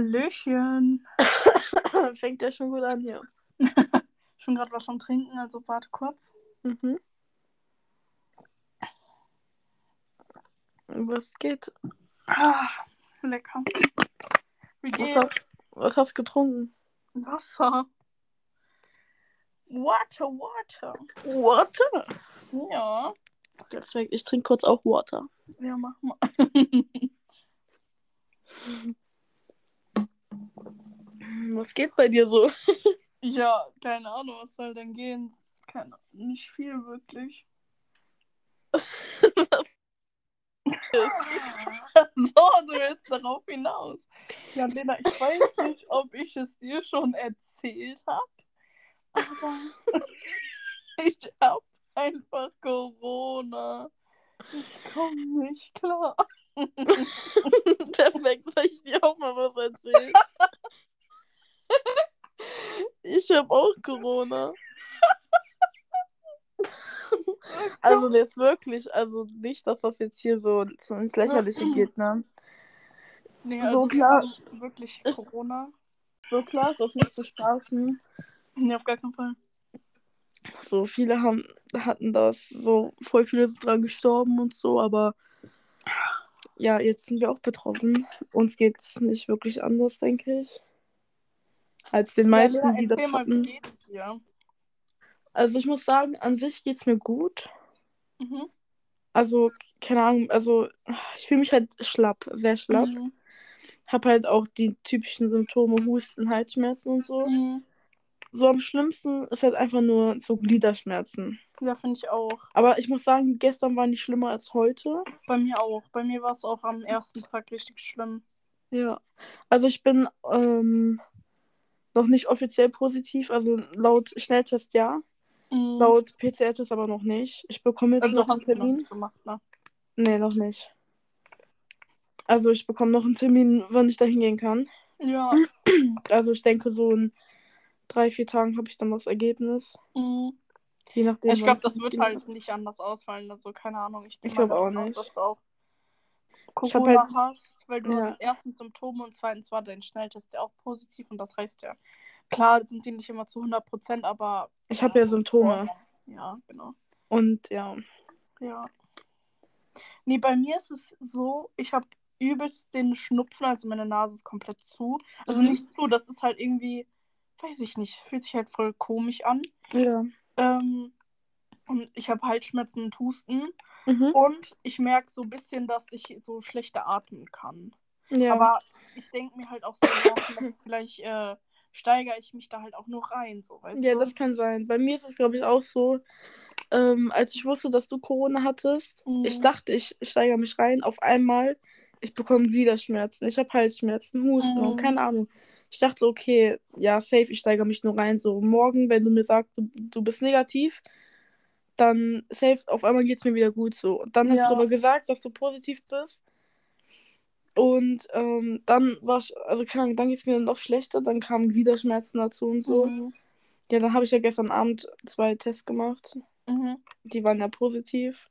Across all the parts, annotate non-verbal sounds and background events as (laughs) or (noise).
Hallöchen. (laughs) Fängt ja schon gut an hier. (laughs) Schon gerade was am Trinken, also warte kurz. Mhm. Was geht? Ah, lecker. Wie Was, geht's? hast, was hast du getrunken? Wasser. Water, water. Water. Ja. Perfekt. Ich trinke kurz auch Water. Ja, mach mal. (laughs) Was geht bei dir so? (laughs) ja, keine Ahnung, was soll denn gehen? Keine, nicht viel wirklich. (laughs) Was? (laughs) so, du willst darauf hinaus. Ja, Lena, ich weiß nicht, ob ich es dir schon erzählt habe, aber ich habe einfach Corona. Ich komme nicht klar. (laughs) Perfekt, soll ich dir auch mal was erzählen? ich habe auch Corona. Also jetzt wirklich, also nicht, dass das jetzt hier so, so ins Lächerliche geht, ne? Nee, So also klar. wir haben wirklich Corona. So klar ist das nicht zu spaßen. Nee, auf gar keinen Fall. So viele haben, hatten das, so voll viele sind dran gestorben und so, aber ja, jetzt sind wir auch betroffen. Uns geht's nicht wirklich anders, denke ich. Als den meisten, ja, Lena, die das mal, hatten. Also ich muss sagen, an sich geht's mir gut. Mhm. Also, keine Ahnung, also ich fühle mich halt schlapp, sehr schlapp. Mhm. Hab halt auch die typischen Symptome, Husten, Halsschmerzen und so. Mhm. So am schlimmsten ist halt einfach nur so Gliederschmerzen. Ja, finde ich auch. Aber ich muss sagen, gestern war nicht schlimmer als heute. Bei mir auch. Bei mir war es auch am ersten Tag richtig schlimm. Ja. Also ich bin ähm, noch nicht offiziell positiv. Also laut Schnelltest ja. Mhm. Laut PCR-Test aber noch nicht. Ich bekomme jetzt also, noch einen noch Termin. nicht gemacht, ne? Nee, noch nicht. Also ich bekomme noch einen Termin, wann ich da hingehen kann. Ja. Also ich denke, so in drei, vier Tagen habe ich dann das Ergebnis. Mhm. Je nachdem. Ich glaube, das wird halt nicht anders ausfallen. Also, keine Ahnung. Ich, Ich mal glaub auch nicht. dass du auch Corona halt- hast, weil du Ja. hast erstens Symptome und zweitens war dein Schnelltest ja auch positiv und das heißt ja, klar sind die nicht immer zu 100 Prozent, aber Ich habe ja Symptome. ja, genau. Und ja. Ja. Nee, bei mir ist es so, ich habe übelst den Schnupfen, also meine Nase ist komplett zu. Also Mhm. nicht zu, das ist halt irgendwie, weiß ich nicht, fühlt sich halt voll komisch an. Ja. Ähm, und ich habe Halsschmerzen und Husten. Mhm. Und ich merke so ein bisschen, dass ich so schlechter atmen kann. Ja. Aber ich denke mir halt auch so, vielleicht, äh, steigere ich mich da halt auch nur rein, so, weißt Ja, du? das kann sein. Bei mir ist es, glaube ich, auch so, ähm, als ich wusste, dass du Corona hattest, Mhm. ich dachte, ich steigere mich rein. Auf einmal, ich bekomme Gliederschmerzen, ich habe Halsschmerzen, Husten Mhm. und keine Ahnung. Ich dachte so, okay, ja, safe, ich steigere mich nur rein. So, morgen, wenn du mir sagst, du, du bist negativ, dann safe, auf einmal geht es mir wieder gut so. Und dann hast Ja. du aber gesagt, dass du positiv bist. Und ähm, dann war ich, also keine Ahnung, dann geht es mir noch schlechter, dann kamen Gliederschmerzen dazu und so. Mhm. Ja, dann habe ich ja gestern Abend zwei Tests gemacht. Mhm. Die waren ja positiv.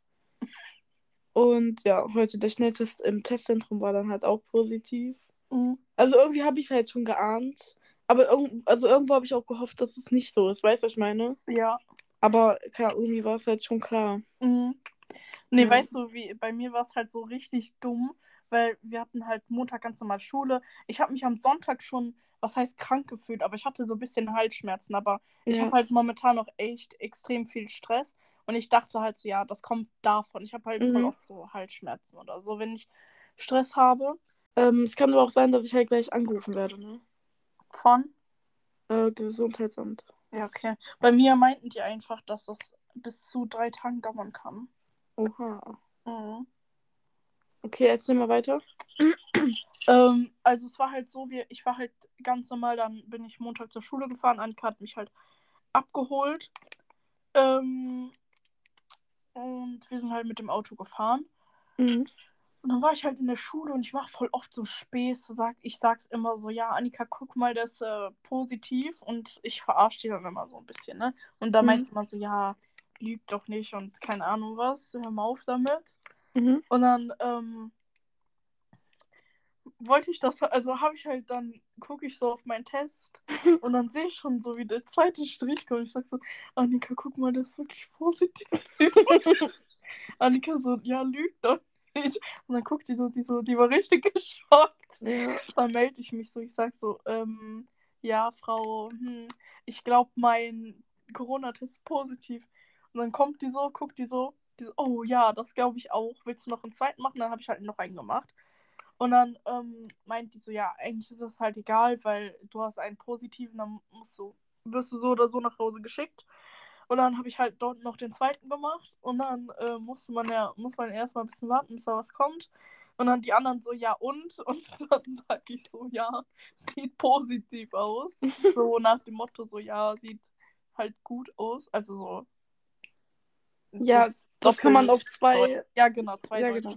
Und ja, heute der Schnelltest im Testzentrum war dann halt auch positiv. Mhm. Also irgendwie habe ich es halt schon geahnt. Aber irgend, also irgendwo habe ich auch gehofft, dass es nicht so ist. Weißt du, was ich meine? Ja. Aber Ahnung, irgendwie war es halt schon klar. Mhm. Nee, Ja. weißt du, wie bei mir war es halt so richtig dumm, weil wir hatten halt Montag ganz normal Schule. Ich habe mich am Sonntag schon, was heißt krank gefühlt, aber ich hatte so ein bisschen Halsschmerzen, aber ich Ja. habe halt momentan noch echt extrem viel Stress und ich dachte halt so, ja, das kommt davon. Ich habe halt voll Mhm. oft so Halsschmerzen oder so, wenn ich Stress habe. Ähm, es kann aber auch sein, dass ich halt gleich angerufen werde, ne? Von? Äh, Gesundheitsamt. Ja, okay. Bei mir meinten die einfach, dass das bis zu drei Tagen dauern kann. Oha. Mhm. Okay, erzähl mal weiter. (clears throat) Ähm, also es war halt so, wie, ich war halt ganz normal, dann bin ich Montag zur Schule gefahren, Annika hat mich halt abgeholt. Ähm, und wir sind halt mit dem Auto gefahren. Mhm. Und dann war ich halt in der Schule und ich mache voll oft so Späße. Sag, ich sag's immer so, ja, Annika, guck mal, das ist äh, positiv. Und ich verarsche die dann immer so ein bisschen, ne? Und da Mhm. meinte man so, ja, lüg doch nicht und keine Ahnung was, hör mal auf damit. Mhm. Und dann ähm, wollte ich das, also habe ich halt dann, gucke ich so auf meinen Test (laughs) und dann sehe ich schon so, wie der zweite Strich kommt. Ich sag so, Annika, guck mal, das ist wirklich positiv. (laughs) Annika so, ja, lügt doch. Und dann guckt die so, die so, die war richtig (laughs) geschockt. Ja. Dann melde ich mich so, ich sag so, ähm, ja, Frau, hm, ich glaube, mein Corona-Test ist positiv. Und dann kommt die so, guckt die so, die so oh ja, das glaube ich auch. Willst du noch einen zweiten machen? Dann habe ich halt noch einen gemacht. Und dann ähm, meint die so, ja, eigentlich ist das halt egal, weil du hast einen positiven, dann musst du, wirst du so oder so nach Hause geschickt. Und dann habe ich halt dort noch den zweiten gemacht und dann äh, musste man ja, muss man erstmal ein bisschen warten, bis da was kommt. Und dann die anderen so, ja und? (laughs) Und dann sage ich so, ja, sieht positiv aus. (laughs) so nach dem Motto, so, ja, sieht halt gut aus. Also so. Ja, so das kann man auf zwei. Ja, genau, zwei Ja, genau.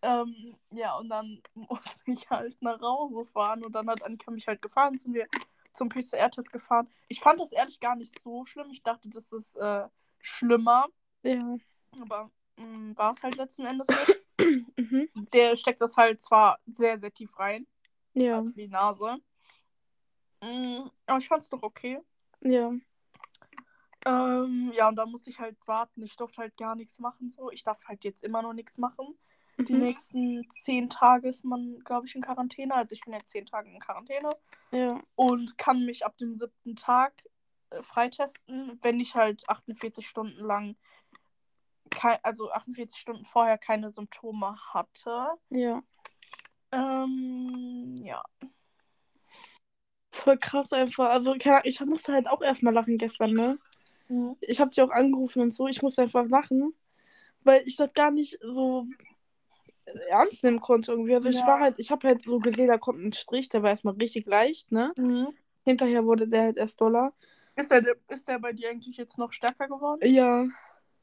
Ähm, ja, und dann (laughs) musste ich halt nach Hause fahren und dann hat Annika mich halt gefahren, sind wir zum PCR-Test gefahren. Ich fand das ehrlich gar nicht so schlimm. Ich dachte, das ist äh, schlimmer, Ja. aber war es halt letzten Endes nicht. (coughs) Mhm. Der steckt das halt zwar sehr, sehr tief rein, Ja. also die Nase. Mm, aber ich fand's doch okay. Ja. Ähm, ja, und da musste ich halt warten. Ich durfte halt gar nichts machen. So. Ich darf halt jetzt immer noch nichts machen. Die Mhm. nächsten zehn Tage ist man, glaube ich, in Quarantäne. Also ich bin jetzt zehn Tage in Quarantäne Ja. und kann mich ab dem siebten Tag äh, freitesten, wenn ich halt 48 Stunden lang, also 48 Stunden vorher keine Symptome hatte. Ja. Ähm, ja. Voll krass einfach. Also, keine Ahnung, ich musste halt auch erstmal lachen gestern, ne? Ich habe dich auch angerufen und so. Ich musste einfach lachen, weil ich das gar nicht so ernst nehmen konnte irgendwie. Also, ich Ja. war halt, ich habe halt so gesehen, da kommt ein Strich, der war erstmal richtig leicht, ne? Mhm. Hinterher wurde der halt erst doller. Ist, der, ist der bei dir eigentlich jetzt noch stärker geworden? Ja.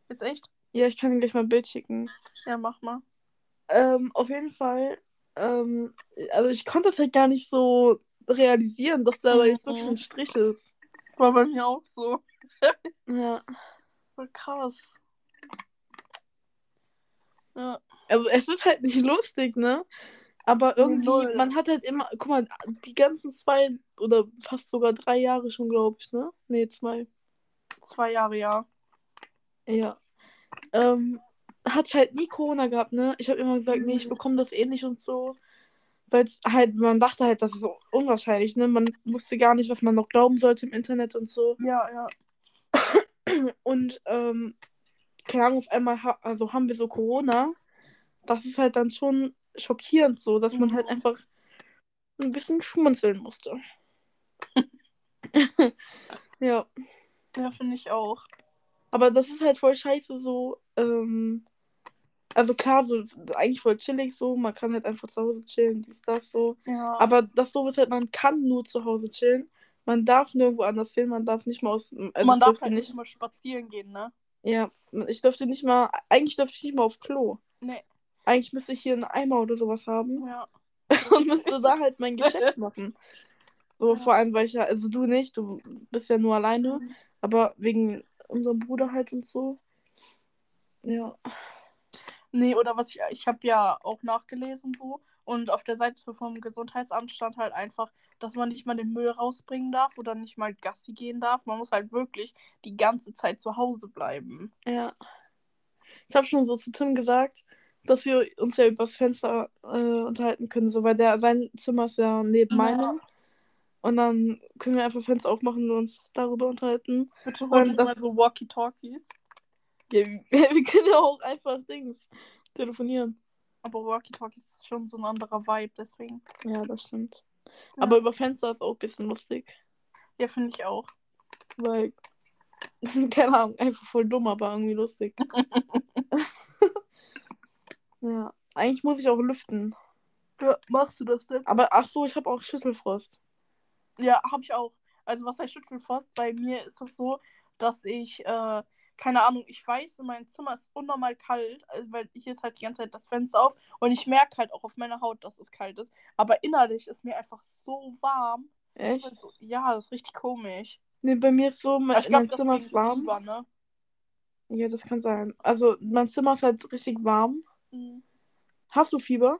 Jetzt echt? Ja, ich kann dir gleich mal ein Bild schicken. Ja, mach mal. Ähm, auf jeden Fall, ähm, also ich konnte das halt gar nicht so realisieren, dass da Mhm. jetzt wirklich ein Strich ist. War bei mir auch so. Ja. Voll krass. Ja. Also es ist halt nicht lustig, ne? Aber irgendwie, null. man hat halt immer, guck mal, die ganzen zwei oder fast sogar drei Jahre schon, glaube ich, ne? Nee, zwei. Zwei Jahre, ja. Ja. Ähm, ich halt nie Corona gehabt, ne? Ich habe immer gesagt, nee, ich Mhm. bekomme das eh nicht und so. Weil halt, man dachte halt, das ist unwahrscheinlich, ne? Man wusste gar nicht, was man noch glauben sollte im Internet und so. Ja, ja. Und, ähm, keine Ahnung, auf einmal ha also haben wir so Corona. Das ist halt dann schon schockierend so, dass man halt Mhm. einfach ein bisschen schmunzeln musste. (laughs) ja. Ja, finde ich auch. Aber das ist halt voll scheiße so. Ähm, also klar, so eigentlich voll chillig so. Man kann halt einfach zu Hause chillen, dies, das so. Ja. Aber das so ist halt, man kann nur zu Hause chillen. Man darf nirgendwo anders hin, man darf nicht mal aus. Also man darf halt nicht. nicht mal spazieren gehen, ne? Ja, ich durfte nicht mal. Eigentlich durfte ich nicht mal auf Klo. Nee. Eigentlich müsste ich hier einen Eimer oder sowas haben Ja. (laughs) und müsste da halt mein Geschäft (laughs) machen. So, Ja. vor allem, weil ich ja, also du nicht, du bist ja nur alleine, Mhm. aber wegen unserem Bruder halt und so. Ja. Nee, oder was ich, ich habe ja auch nachgelesen so und auf der Seite vom Gesundheitsamt stand halt einfach, dass man nicht mal den Müll rausbringen darf oder nicht mal Gassi gehen darf. Man muss halt wirklich die ganze Zeit zu Hause bleiben. Ja. Ich habe schon so zu Tim gesagt, dass wir uns ja übers Fenster äh, unterhalten können, so, weil der, sein Zimmer ist ja neben Ja. meinem. Und dann können wir einfach Fenster aufmachen und uns darüber unterhalten. Bitte hol uns das- mal so Walkie-Talkies. Ja, wir, (laughs) wir können ja auch einfach Dings telefonieren. Aber Walkie-Talkies ist schon so ein anderer Vibe, deswegen. Ja, das stimmt. Ja. Aber über Fenster ist auch ein bisschen lustig. Ja, finde ich auch. Weil, (laughs) keine Ahnung, einfach voll dumm, aber irgendwie lustig. (laughs) ja, eigentlich muss ich auch lüften. Ja, machst du das denn? Aber ach so, ich habe auch Schüttelfrost. Ja, habe ich auch. Also was heißt Schüttelfrost? Bei mir ist es so, dass ich, äh, keine Ahnung, ich weiß, in meinem Zimmer ist unnormal kalt, äh, weil hier ist halt die ganze Zeit das Fenster auf und ich merke halt auch auf meiner Haut, dass es kalt ist. Aber innerlich ist mir einfach so warm. Echt? Also, ja, das ist richtig komisch. Nee, bei mir ist so, mein, ich glaub, mein Zimmer ist warm. Fieber, ne? Ja, das kann sein. Also, mein Zimmer ist halt richtig warm. Mhm. Hast du Fieber?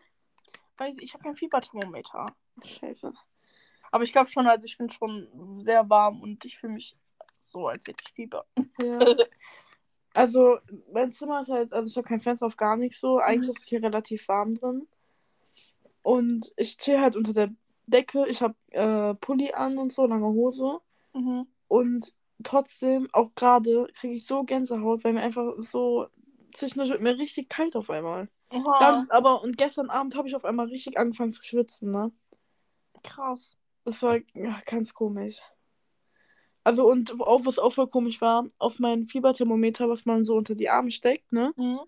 weiß ich, ich habe kein Fieberthermometer. Scheiße. Aber ich glaube schon, also ich bin schon sehr warm und ich fühle mich so, als hätte ich Fieber. Ja. (laughs) Also, mein Zimmer ist halt, also ich habe kein Fenster auf gar nichts so. Eigentlich Mhm. ist es hier relativ warm drin. Und ich chill halt unter der Decke. Ich habe äh, Pulli an und so, lange Hose. mhm. Und trotzdem, auch gerade, kriege ich so Gänsehaut, weil mir einfach so zwischendurch wird mir richtig kalt auf einmal. Dann, aber und gestern Abend habe ich auf einmal richtig angefangen zu schwitzen, ne? krass. Das war ja, ganz komisch. Also und auch was auch voll komisch war, auf mein Fieberthermometer, was man so unter die Arme steckt, ne? Mhm.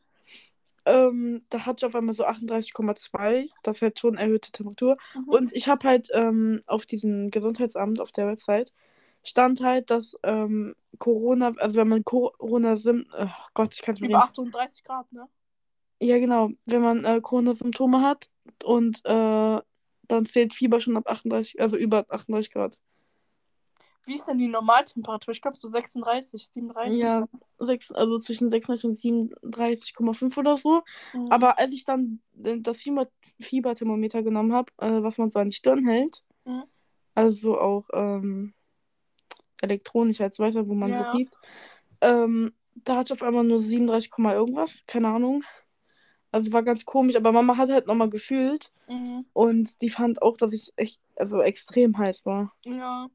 Ähm, da hatte ich auf einmal so 38,2. Das ist halt schon erhöhte Temperatur. Mhm. Und ich habe halt ähm, auf diesem Gesundheitsamt auf der Website stand halt, dass ähm, Corona, also wenn man Corona sim oh Gott, ich kann nicht Über reden. 38 Grad, ne? Ja, genau, wenn man äh, Corona-Symptome hat und äh, dann zählt Fieber schon ab 38, also über 38 Grad. Wie ist denn die Normaltemperatur? Ich glaube so 36, 37. Ja, sechs, also zwischen 36 und 37,5 oder so. Mhm. Aber als ich dann das Fieber Fieberthermometer genommen habe, äh, was man so an die Stirn hält, Mhm. also so auch ähm, elektronisch als weißt du, wo man Ja. so riecht, ähm, da hatte ich auf einmal nur 37, Komma irgendwas, keine Ahnung. Also war ganz komisch, aber Mama hat halt nochmal gefühlt Mhm. und die fand auch, dass ich echt, also extrem heiß war. Ja.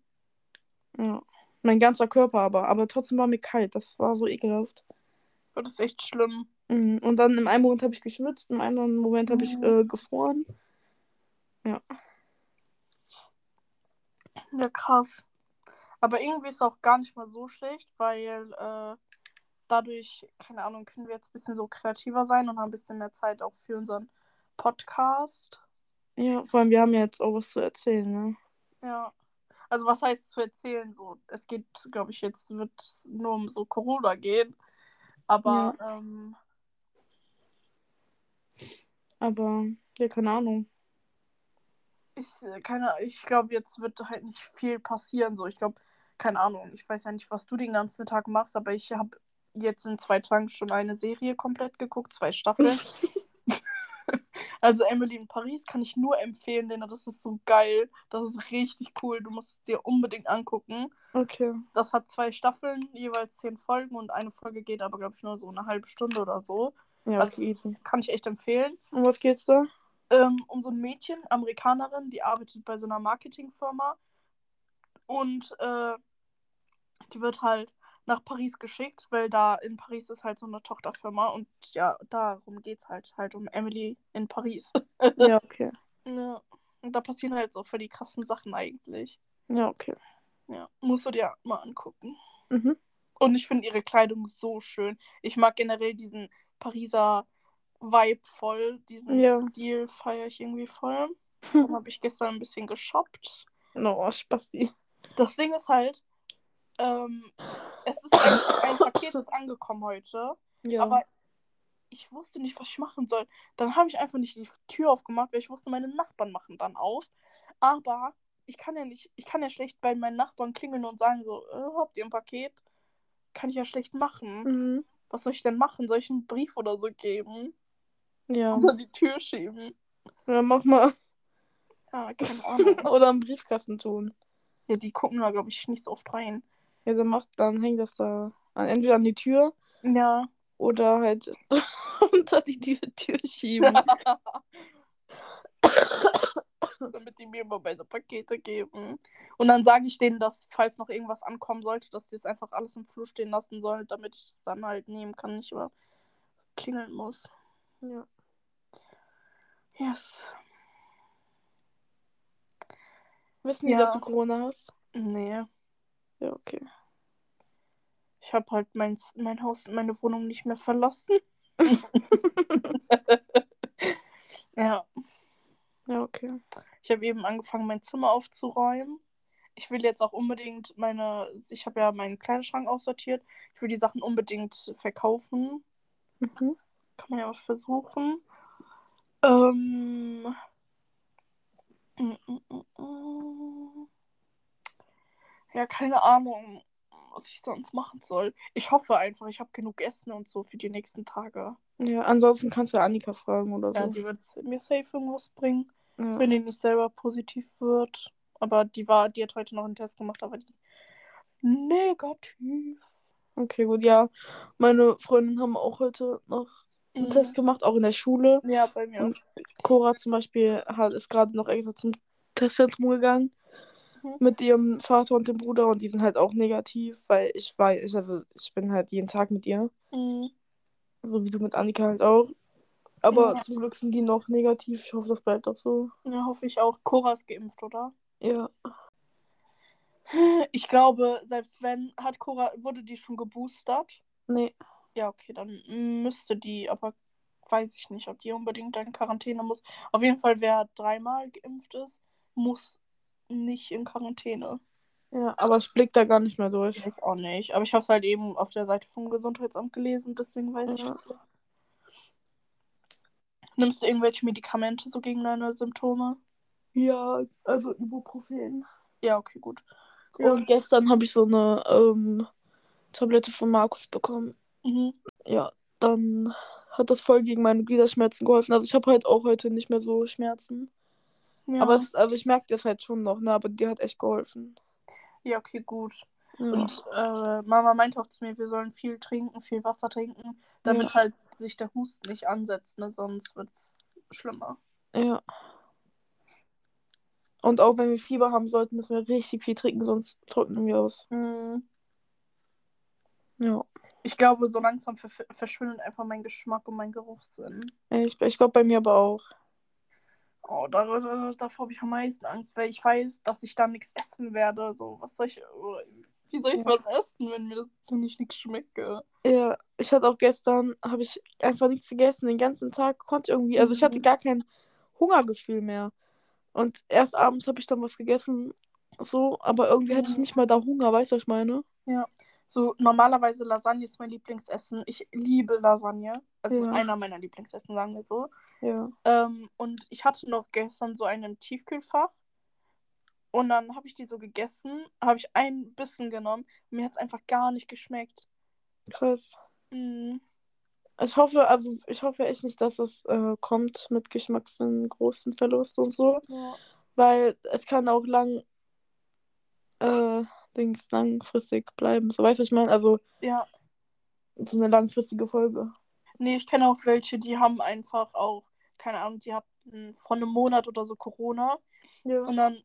Ja. Mein ganzer Körper aber, aber trotzdem war mir kalt, das war so ekelhaft. Das ist echt schlimm. Mhm. Und dann im einen Moment habe ich geschwitzt, im anderen Moment habe ich Mhm. äh, gefroren. Ja, krass. Aber irgendwie ist es auch gar nicht mal so schlecht, weil äh, dadurch, keine Ahnung, können wir jetzt ein bisschen so kreativer sein und haben ein bisschen mehr Zeit auch für unseren Podcast. Ja, vor allem, wir haben ja jetzt auch was zu erzählen, ne? Ja. Also was heißt zu erzählen? So, es geht, glaube ich, jetzt wird nur um so Corona gehen. Aber ähm, Aber, ja, keine Ahnung. Ich, äh, keine, ich glaube, jetzt wird halt nicht viel passieren. So, ich glaube, keine Ahnung. Ich weiß ja nicht, was du den ganzen Tag machst, aber ich habe jetzt in zwei Tagen schon eine Serie komplett geguckt, zwei Staffeln. (laughs) (laughs) also Emily in Paris kann ich nur empfehlen, denn das ist so geil. Das ist richtig cool. Du musst es dir unbedingt angucken. Okay. Das hat zwei Staffeln, jeweils zehn Folgen und eine Folge geht aber, glaube ich, nur so eine halbe Stunde oder so. Ja, Also- okay, easy. Kann ich echt empfehlen. Um was geht's da? Ähm, um so ein Mädchen, Amerikanerin, die arbeitet bei so einer Marketingfirma und äh, die wird halt nach Paris geschickt, weil da in Paris ist halt so eine Tochterfirma und ja, darum geht's halt, halt um Emily in Paris. (laughs) Ja, okay. ja. Und da passieren halt so für die krassen Sachen eigentlich. Ja, okay. Ja, musst du dir mal angucken. Mhm. Und ich finde ihre Kleidung so schön. Ich mag generell diesen Pariser Vibe voll. Diesen Ja. Stil feiere ich irgendwie voll. Dann (laughs) habe ich gestern ein bisschen geshoppt. No, Spasti. Das Ding ist halt, ähm, es ist ein, ein Paket ist angekommen heute, Ja. aber ich wusste nicht, was ich machen soll. Dann habe ich einfach nicht die Tür aufgemacht, weil ich wusste, meine Nachbarn machen dann auf. Aber ich kann ja nicht, ich kann ja schlecht bei meinen Nachbarn klingeln und sagen so, äh, habt ihr ein Paket? Kann ich ja schlecht machen. mhm. Was soll ich denn machen? Soll ich einen Brief oder so geben? Ja. Unter die Tür schieben? ja, mach mal. Ja, keine Ahnung. (laughs) Oder im Briefkasten tun. ja, die gucken da, glaube ich, nicht so oft rein. Ja, dann macht, dann hängt das da an, entweder an die Tür Ja. oder halt (laughs) unter die Tür, schieben. (laughs) damit die mir immer meine Pakete geben. Und dann sage ich denen, dass, falls noch irgendwas ankommen sollte, dass die es einfach alles im Flur stehen lassen sollen, damit ich es dann halt nehmen kann, nicht immer klingeln muss. ja. Yes. Wissen die, Ja. dass du Corona hast? Nee. Ja, okay. Ich habe halt mein, mein Haus, meine Wohnung nicht mehr verlassen. (laughs) (laughs) ja. Ja, okay. Ich habe eben angefangen, mein Zimmer aufzuräumen. Ich will jetzt auch unbedingt meine, ich habe ja meinen Kleiderschrank aussortiert. Ich will die Sachen unbedingt verkaufen. Mhm. Kann man ja was versuchen. Ähm. Ja, keine Ahnung, was ich sonst machen soll. Ich hoffe einfach, ich habe genug Essen und so für die nächsten Tage. Ja, ansonsten kannst du Annika fragen oder so. Ja, die wird mir safe irgendwas bringen, Ja. wenn die nicht selber positiv wird. Aber die war, die hat heute noch einen Test gemacht, aber die negativ. Okay, gut, ja. Meine Freundinnen haben auch heute noch einen Mhm. Test gemacht, auch in der Schule. Ja, bei mir Und Cora zum Beispiel hat, ist gerade noch extra zum Testzentrum gegangen Mhm. mit ihrem Vater und dem Bruder und die sind halt auch negativ, weil ich war, ich, also ich bin halt jeden Tag mit ihr. Mhm. so wie du mit Annika halt auch. Aber Ja. zum Glück sind die noch negativ. Ich hoffe, das bleibt auch so. Ja, hoffe ich auch. Cora ist geimpft, oder? Ja. Ich glaube, selbst wenn, hat Cora, wurde die schon geboostert? Nee. Ja, okay, dann müsste die, aber weiß ich nicht, ob die unbedingt in Quarantäne muss. Auf jeden Fall, wer dreimal geimpft ist, muss nicht in Quarantäne. Ja, aber ich blick da gar nicht mehr durch. Ich auch nicht. Aber ich habe es halt eben auf der Seite vom Gesundheitsamt gelesen, deswegen weiß ich Ja. das jetzt. Nimmst du irgendwelche Medikamente so gegen deine Symptome? Ja, also Ibuprofen. Ja, okay, gut. Ja, und gestern habe ich so eine ähm, Tablette von Markus bekommen. Mhm. Ja, dann hat das voll gegen meine Gliederschmerzen geholfen. Also ich habe halt auch heute nicht mehr so Schmerzen. Ja. Aber es, also ich merke das halt schon noch, ne? Aber die hat echt geholfen. ja, okay, gut. Ja. Und äh, Mama meinte auch zu mir, wir sollen viel trinken, viel Wasser trinken, damit halt sich der Husten nicht ansetzt, ne? Sonst wird es schlimmer. ja. Und auch wenn wir Fieber haben sollten, müssen wir richtig viel trinken, sonst trocknen wir aus. Mhm. Ja. Ich glaube, so langsam ver verschwindet einfach mein Geschmack und mein Geruchssinn. Ich, ich glaube bei mir aber auch. Oh, da, da, davor habe ich am meisten Angst, weil ich weiß, dass ich da nichts essen werde. So, was soll ich. Wie soll ich Ja. was essen, wenn mir das wenn ich nichts schmecke? Ja, ich hatte auch gestern, habe ich einfach nichts gegessen. Den ganzen Tag konnte irgendwie, also ich hatte Mhm. gar kein Hungergefühl mehr. Und erst abends habe ich dann was gegessen, so, aber irgendwie hatte ich nicht mal da Hunger, weißt du, was ich meine? So, normalerweise Lasagne ist mein Lieblingsessen. Ich liebe Lasagne. Also Ja. einer meiner Lieblingsessen, sagen wir so. Ja. Ähm, und ich hatte noch gestern so einen Tiefkühlfach. Und dann habe ich die so gegessen, habe ich ein Bissen genommen. Mir hat es einfach gar nicht geschmeckt. Krass. Mm. Ich hoffe, also ich hoffe echt nicht, dass es äh, kommt mit Geschmackssinn, großen Verlust und so, Ja. weil es kann auch lang, äh, Dings, langfristig bleiben. So, weißt du, ich meine? Also ja. so eine langfristige Folge. Nee, ich kenne auch welche, die haben einfach auch, keine Ahnung, die hatten vor einem Monat oder so Corona. Ja. Und dann,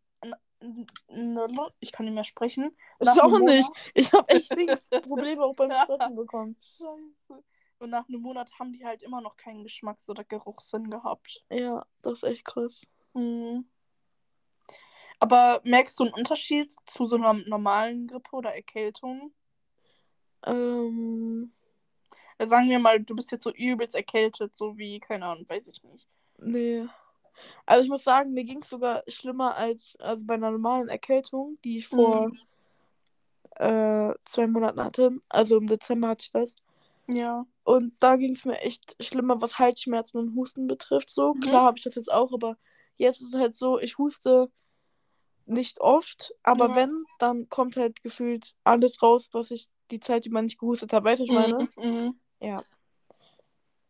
ich kann nicht mehr sprechen. Ich Nach auch einem nicht. Monat- Ich habe echt (laughs) Dings, Probleme auch beim Sprechen bekommen. Scheiße. Und nach einem Monat haben die halt immer noch keinen Geschmacks- oder Geruchssinn gehabt. Ja, das ist echt krass. Mhm. Aber merkst du einen Unterschied zu so einer normalen Grippe oder Erkältung? Ähm, Äh, Sagen wir mal, du bist jetzt so übelst erkältet, so wie, keine Ahnung, weiß ich nicht. nee. Also ich muss sagen, mir ging es sogar schlimmer als also bei einer normalen Erkältung, die ich vor Mhm. äh, zwei Monaten hatte. Also im Dezember hatte ich das. Ja. Und da ging es mir echt schlimmer, was Halsschmerzen und Husten betrifft. So, Mhm. klar habe ich das jetzt auch, aber jetzt ist es halt so, ich huste nicht oft, aber Ja. wenn, dann kommt halt gefühlt alles raus, was ich die Zeit über nicht gehustet habe. Weißt du, ich meine? Mhm. Mhm. Ja.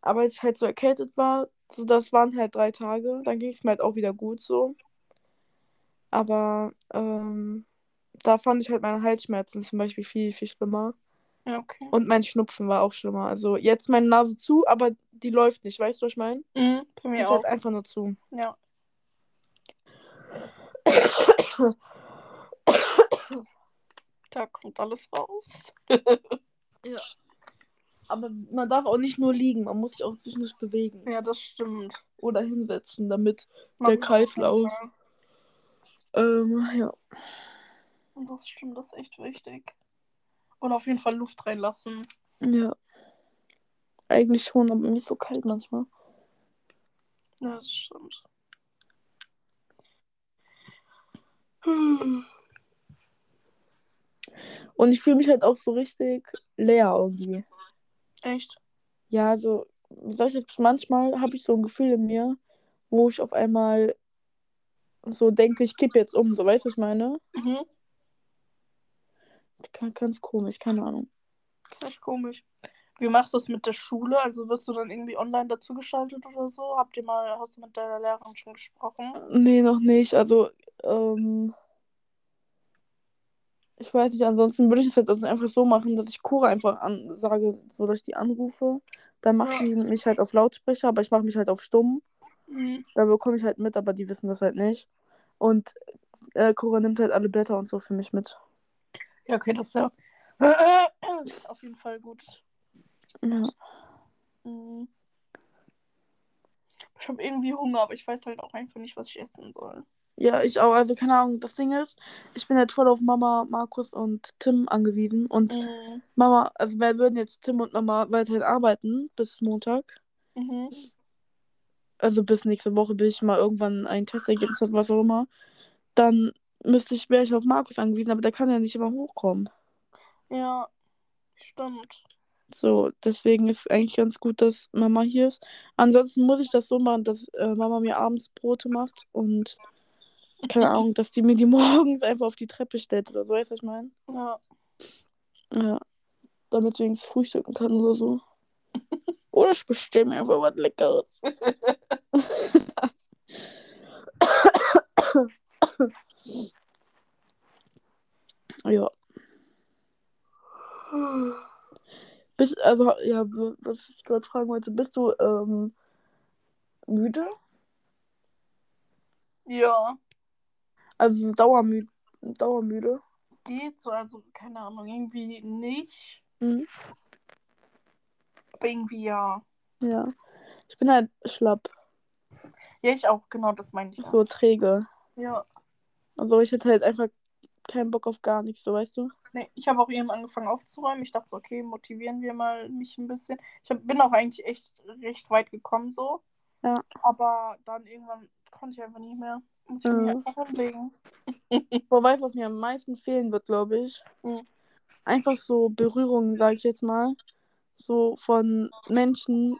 Aber ich halt so erkältet war, so das waren halt drei Tage, dann ging es mir halt auch wieder gut so. Aber ähm, da fand ich halt meine Halsschmerzen zum Beispiel viel, viel schlimmer. Ja, okay. Und mein Schnupfen war auch schlimmer. Also jetzt meine Nase zu, aber die läuft nicht, weißt du, was ich meine? Mhm. Bei mir ist auch. halt einfach nur zu. Ja. Da kommt alles raus. Aber man darf auch nicht nur liegen, man muss sich auch zwischendurch bewegen. Ja, das stimmt. Oder hinsetzen, damit Man der Kreislauf. Ähm, ja. Das stimmt, das ist echt wichtig. Und auf jeden Fall Luft reinlassen. Ja. Eigentlich schon, aber mir ist so kalt manchmal. Ja, das stimmt. Und ich fühle mich halt auch so richtig leer irgendwie. Echt? Ja, so, wie soll ich jetzt, manchmal habe ich so ein Gefühl in mir, wo ich auf einmal so denke, ich kippe jetzt um, so weißt du, was ich meine? Mhm. Ganz, ganz komisch, keine Ahnung. Das ist echt komisch. Wie machst du es mit der Schule? Also wirst du dann irgendwie online dazugeschaltet oder so? Habt ihr mal, hast du mit deiner Lehrerin schon gesprochen? Nee, noch nicht. Also, ähm, ich weiß nicht, ansonsten würde ich es halt einfach so machen, dass ich Cora einfach an, sage, so dass ich die anrufe. Dann macht Ja. die mich halt auf Lautsprecher, aber ich mache mich halt auf stumm. Mhm. Da bekomme ich halt mit, aber die wissen das halt nicht. Und äh, Cora nimmt halt alle Blätter und so für mich mit. Ja, okay, das ist ja (clears throat) auf jeden Fall gut. Ja. Mhm. Ich habe irgendwie Hunger, aber ich weiß halt auch einfach nicht, was ich essen soll. Ja, ich auch. Also, keine Ahnung. Das Ding ist, ich bin halt voll auf Mama, Markus und Tim angewiesen. Und Mhm. Mama, also wir würden jetzt Tim und Mama weiterhin arbeiten bis Montag. Mhm. Also bis nächste Woche, bis ich mal irgendwann ein Testergebnis habe, was auch immer. Dann müsste ich, wäre ich auf Markus angewiesen, aber der kann ja nicht immer hochkommen. Ja, stimmt. So, deswegen ist eigentlich ganz gut, dass Mama hier ist. Ansonsten muss ich das so machen, dass äh, Mama mir abends Brote macht und keine Ahnung, dass die mir die morgens einfach auf die Treppe stellt oder so, weißt du, was ich meine? Ja. Ja. Damit ich wenigstens frühstücken kann oder so. Oder ich bestelle mir einfach was Leckeres. ja. Bist, also, ja, was ich gerade fragen wollte, bist du ähm, müde? Ja. Also dauermüde? Dauermüde? Geht so, also keine Ahnung, irgendwie nicht. Mhm. Aber irgendwie ja. Ja. Ich bin halt schlapp, Ja, ich auch, genau, das meine ich. so träge. Ja. Also ich hätte halt einfach keinen Bock auf gar nichts, so weißt du? Nee, ich habe auch eben angefangen aufzuräumen. Ich dachte so, okay, motivieren wir mal mich ein bisschen. Ich hab, bin auch eigentlich echt recht weit gekommen so. Ja. Aber dann irgendwann konnte ich einfach nicht mehr. Muss ich mich Mhm. einfach hinlegen. (laughs) Du, was mir am meisten fehlen wird, glaube ich? Mhm. Einfach so Berührungen, sage ich jetzt mal. So von Menschen,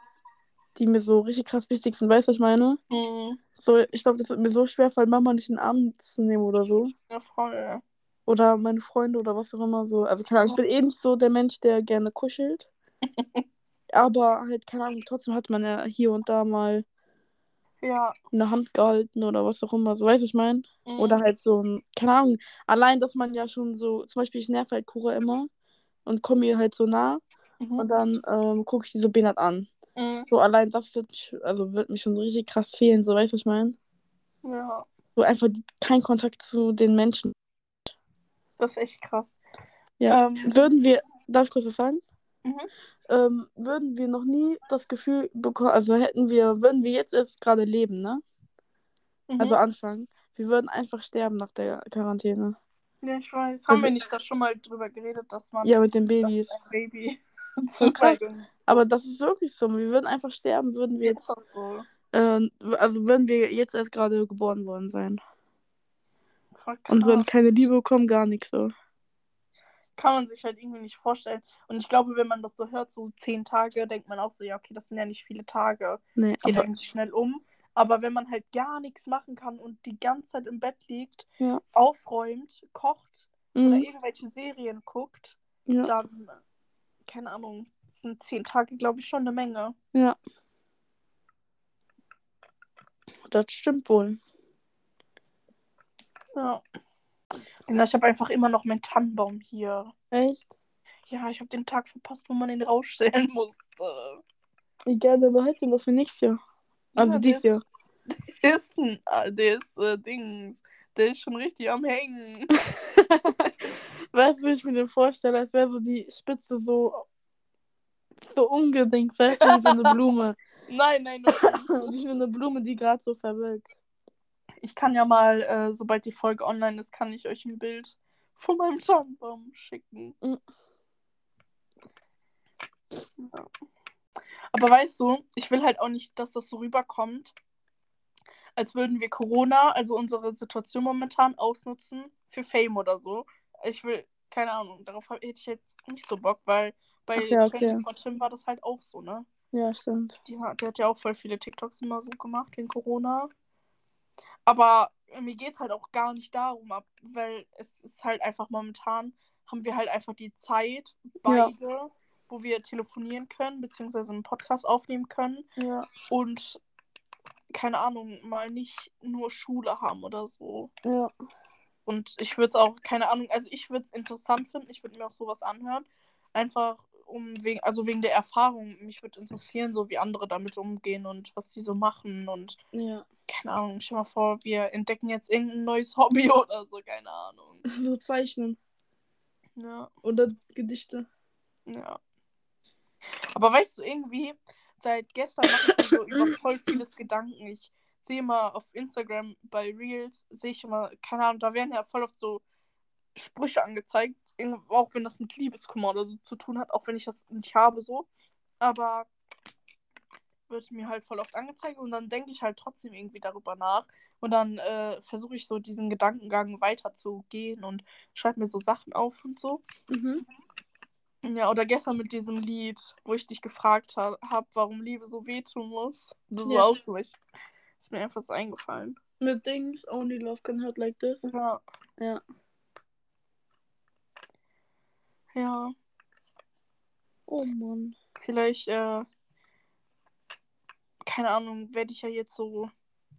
die mir so richtig krass wichtig sind, weißt du, was ich meine? Mhm. So, ich glaube, das wird mir so schwer fallen, Mama nicht in den Arm zu nehmen oder so. Ja, voll. Oder meine Freunde oder was auch immer so. Also, keine Ahnung, ich bin eh nicht so der Mensch, der gerne kuschelt. (laughs) Aber halt, keine Ahnung, trotzdem hat man ja hier und da mal Ja. eine Hand gehalten oder was auch immer. So, was ich meine? Mhm. Oder halt so ein, keine Ahnung, allein, dass man ja schon so, zum Beispiel, ich nerv halt Kura immer und komme ihr halt so nah Mhm. und dann ähm, gucke ich die so behindert an. Mhm. So, allein das wird, mich- also wird mir schon so richtig krass fehlen, so, was ich meine? Ja. So einfach kein Kontakt zu den Menschen. Das ist echt krass. Ja. Ähm, Würden wir, darf ich kurz was sagen? Mhm. Ähm, würden wir noch nie das Gefühl bekommen, also hätten wir, würden wir jetzt erst gerade leben, ne? mhm. Also anfangen. Wir würden einfach sterben nach der Quarantäne. ja, ich weiß. Haben Also- wir nicht da schon mal drüber geredet, dass man Ja, mit den Babys. Baby (laughs) So krass. Zugweigerung- Aber das ist wirklich so. Wir würden einfach sterben, würden wir jetzt, ist das so? äh, also würden wir jetzt erst gerade geboren worden sein. Voll Und krass. keine Liebe bekommen, gar nichts so. Kann man sich halt irgendwie nicht vorstellen. Und ich glaube, wenn man das so hört, so zehn Tage, denkt man auch so, ja, okay, das sind ja nicht viele Tage. Nee, Geht aber eigentlich schnell um. Aber wenn man halt gar nichts machen kann und die ganze Zeit im Bett liegt, Ja. aufräumt, kocht oder mhm, irgendwelche Serien guckt, ja. dann, keine Ahnung, sind zehn Tage, glaube ich, schon eine Menge. ja. Das stimmt wohl. Ja. Ja, ich habe einfach immer noch meinen Tannenbaum hier. Echt? Ja, ich habe den Tag verpasst, wo man den rausstellen musste. Wie gerne behalte ihn doch für nächstes Jahr. Also Ja, dieses der- Jahr. (laughs) Der ist ah, der ist, äh, Dings, der ist schon richtig am Hängen. (laughs) Weißt du, wie ich mir den vorstelle, als wäre so die Spitze so, so ungedingt, weißt du, wie so eine Blume. (laughs) nein, nein, nein. Ich will eine Blume, die gerade so verwelkt. Ich kann ja mal, äh, sobald die Folge online ist, kann ich euch ein Bild von meinem Tannenbaum schicken. Mhm. Ja. Aber weißt du, ich will halt auch nicht, dass das so rüberkommt, als würden wir Corona, also unsere Situation momentan, ausnutzen für Fame oder so. Ich will, keine Ahnung, darauf hab- hätte ich jetzt nicht so Bock, weil bei ja, okay. 24 Tim war das halt auch so, ne? Ja, stimmt. Die der hat ja auch voll viele TikToks immer so gemacht wegen Corona. Aber mir geht es halt auch gar nicht darum, ab, weil es ist halt einfach momentan, haben wir halt einfach die Zeit, Ja. beide wo wir telefonieren können, beziehungsweise einen Podcast aufnehmen können Ja. und keine Ahnung, mal nicht nur Schule haben oder so. Ja. Und ich würde es auch, keine Ahnung, also ich würde es interessant finden, ich würde mir auch sowas anhören. Einfach um wegen, also wegen der Erfahrung. Mich würde interessieren, so wie andere damit umgehen und was die so machen und Ja. keine Ahnung, stell mal vor, wir entdecken jetzt irgendein neues (laughs) Hobby oder so, keine Ahnung. (laughs) So zeichnen. Ja, Oder Gedichte. ja. Aber weißt du, irgendwie, seit gestern mache ich mir so über (coughs) voll vieles Gedanken. Ich sehe mal auf Instagram bei Reels, sehe ich immer, keine Ahnung, da werden ja voll oft so Sprüche angezeigt, auch wenn das mit Liebeskummer oder so zu tun hat, auch wenn ich das nicht habe, so. Aber wird mir halt voll oft angezeigt und dann denke ich halt trotzdem irgendwie darüber nach und dann äh, versuche ich so diesen Gedankengang weiterzugehen und schreibe mir so Sachen auf und so. Mhm. Ja, oder gestern mit diesem Lied, wo ich dich gefragt ha habe, warum Liebe so wehtun muss. Das Ja. war auch so. Ich, ist mir einfach so eingefallen. Mit Dings, Only Love Can Hurt Like This. Ja. Ja. Ja. Oh Mann. Vielleicht, äh, keine Ahnung, werde ich ja jetzt so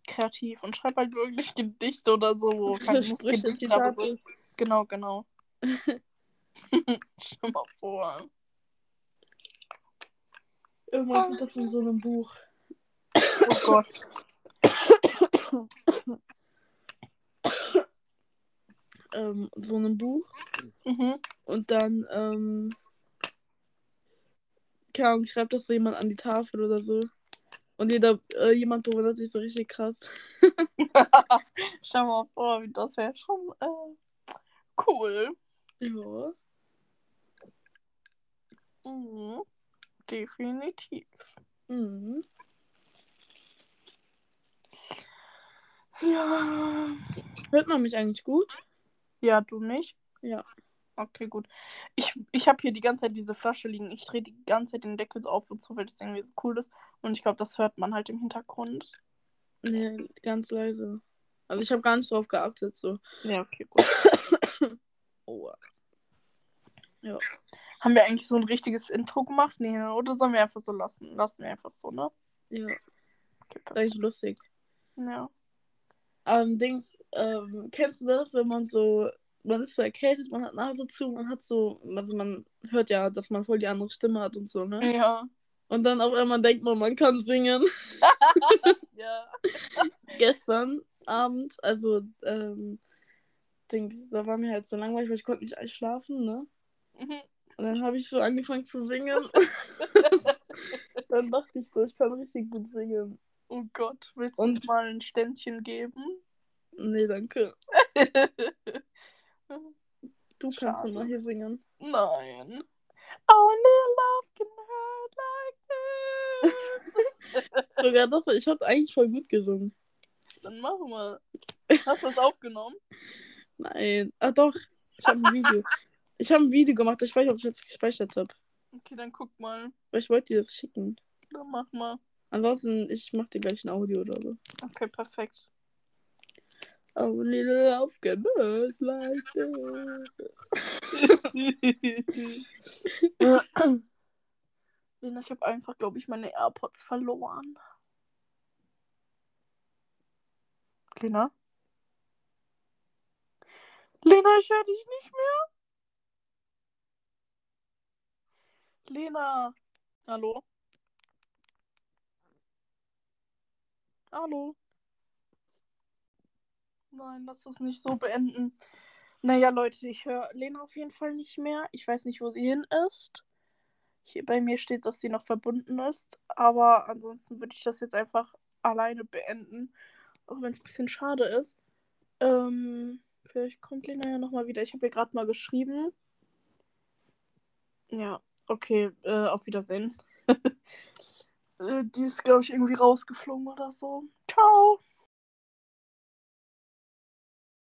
kreativ und schreibe halt wirklich (laughs) Gedichte oder so. (laughs) Keine Gedichte, aber so. Genau, genau. (laughs) Stell mal vor. Irgendwas ist das in so einem Buch. Oh Gott. (coughs) Ähm, so einem Buch. Mhm. Und dann, ähm, keine Ahnung, schreibt das so jemand an die Tafel oder so. Und jeder, äh, jemand bewundert sich so richtig krass. (laughs) Stell mal vor, das wäre schon äh, cool. Ja. Mhm. Definitiv. Mhm. Ja. Hört man mich eigentlich gut? Ja, du nicht? Ja. Okay, gut. Ich, ich habe hier die ganze Zeit diese Flasche liegen. Ich drehe die ganze Zeit den Deckel so auf und zu, weil das irgendwie so cool ist. Und ich glaube, das hört man halt im Hintergrund. Nee, ganz leise. Also ich habe gar nicht drauf geachtet, so. Ja, okay, gut. (coughs) Oh. Haben wir eigentlich so ein richtiges Intro gemacht? Nee, ne? oder sollen wir einfach so lassen? Lassen wir einfach so, ne? Ja, Okay, perfekt. eigentlich lustig. Ja. Ähm, Dings, ähm, kennst du das, wenn man so, man ist so erkältet, man hat Nase zu, man hat so, also man hört ja, dass man voll die andere Stimme hat und so, ne? Ja. Und dann auf einmal denkt man, man kann singen. (laughs) ja. (laughs) Gestern Abend, also, ähm, Dings, da war mir halt so langweilig, weil ich konnte nicht schlafen, ne? Mhm. Und dann habe ich so angefangen zu singen. (laughs) dann dachte ich so, ich kann richtig gut singen. Oh Gott, willst du uns mal ein Ständchen geben? Nee, danke. (laughs) Du kannst Schade. immer hier singen. Nein. Only love can hurt like this. (laughs) Sogar das, ich habe eigentlich voll gut gesungen. Dann mach mal. Hast du das aufgenommen? Nein. Ah doch, ich habe ein Video. ich habe ein Video gemacht, ich weiß nicht, ob ich das gespeichert habe. Okay, dann guck mal. Ich wollte dir das schicken. Dann mach mal. Ansonsten, ich mach dir gleich ein Audio oder so. Okay, perfekt. Only love can hurt like Lena, (laughs) ich habe einfach, glaube ich, meine AirPods verloren. Lena? Lena, ich höre dich nicht mehr. Lena. Hallo? Hallo? Nein, lass das nicht so beenden. Naja, Leute, ich höre Lena auf jeden Fall nicht mehr. Ich weiß nicht, wo sie hin ist. Hier bei mir steht, dass sie noch verbunden ist. Aber ansonsten würde ich das jetzt einfach alleine beenden. Auch wenn es ein bisschen schade ist. Ähm, vielleicht kommt Lena ja nochmal wieder. Ich habe ihr gerade mal geschrieben. Ja, okay, äh, auf Wiedersehen. (laughs) äh, die ist, glaube ich, irgendwie rausgeflogen oder so. Ciao.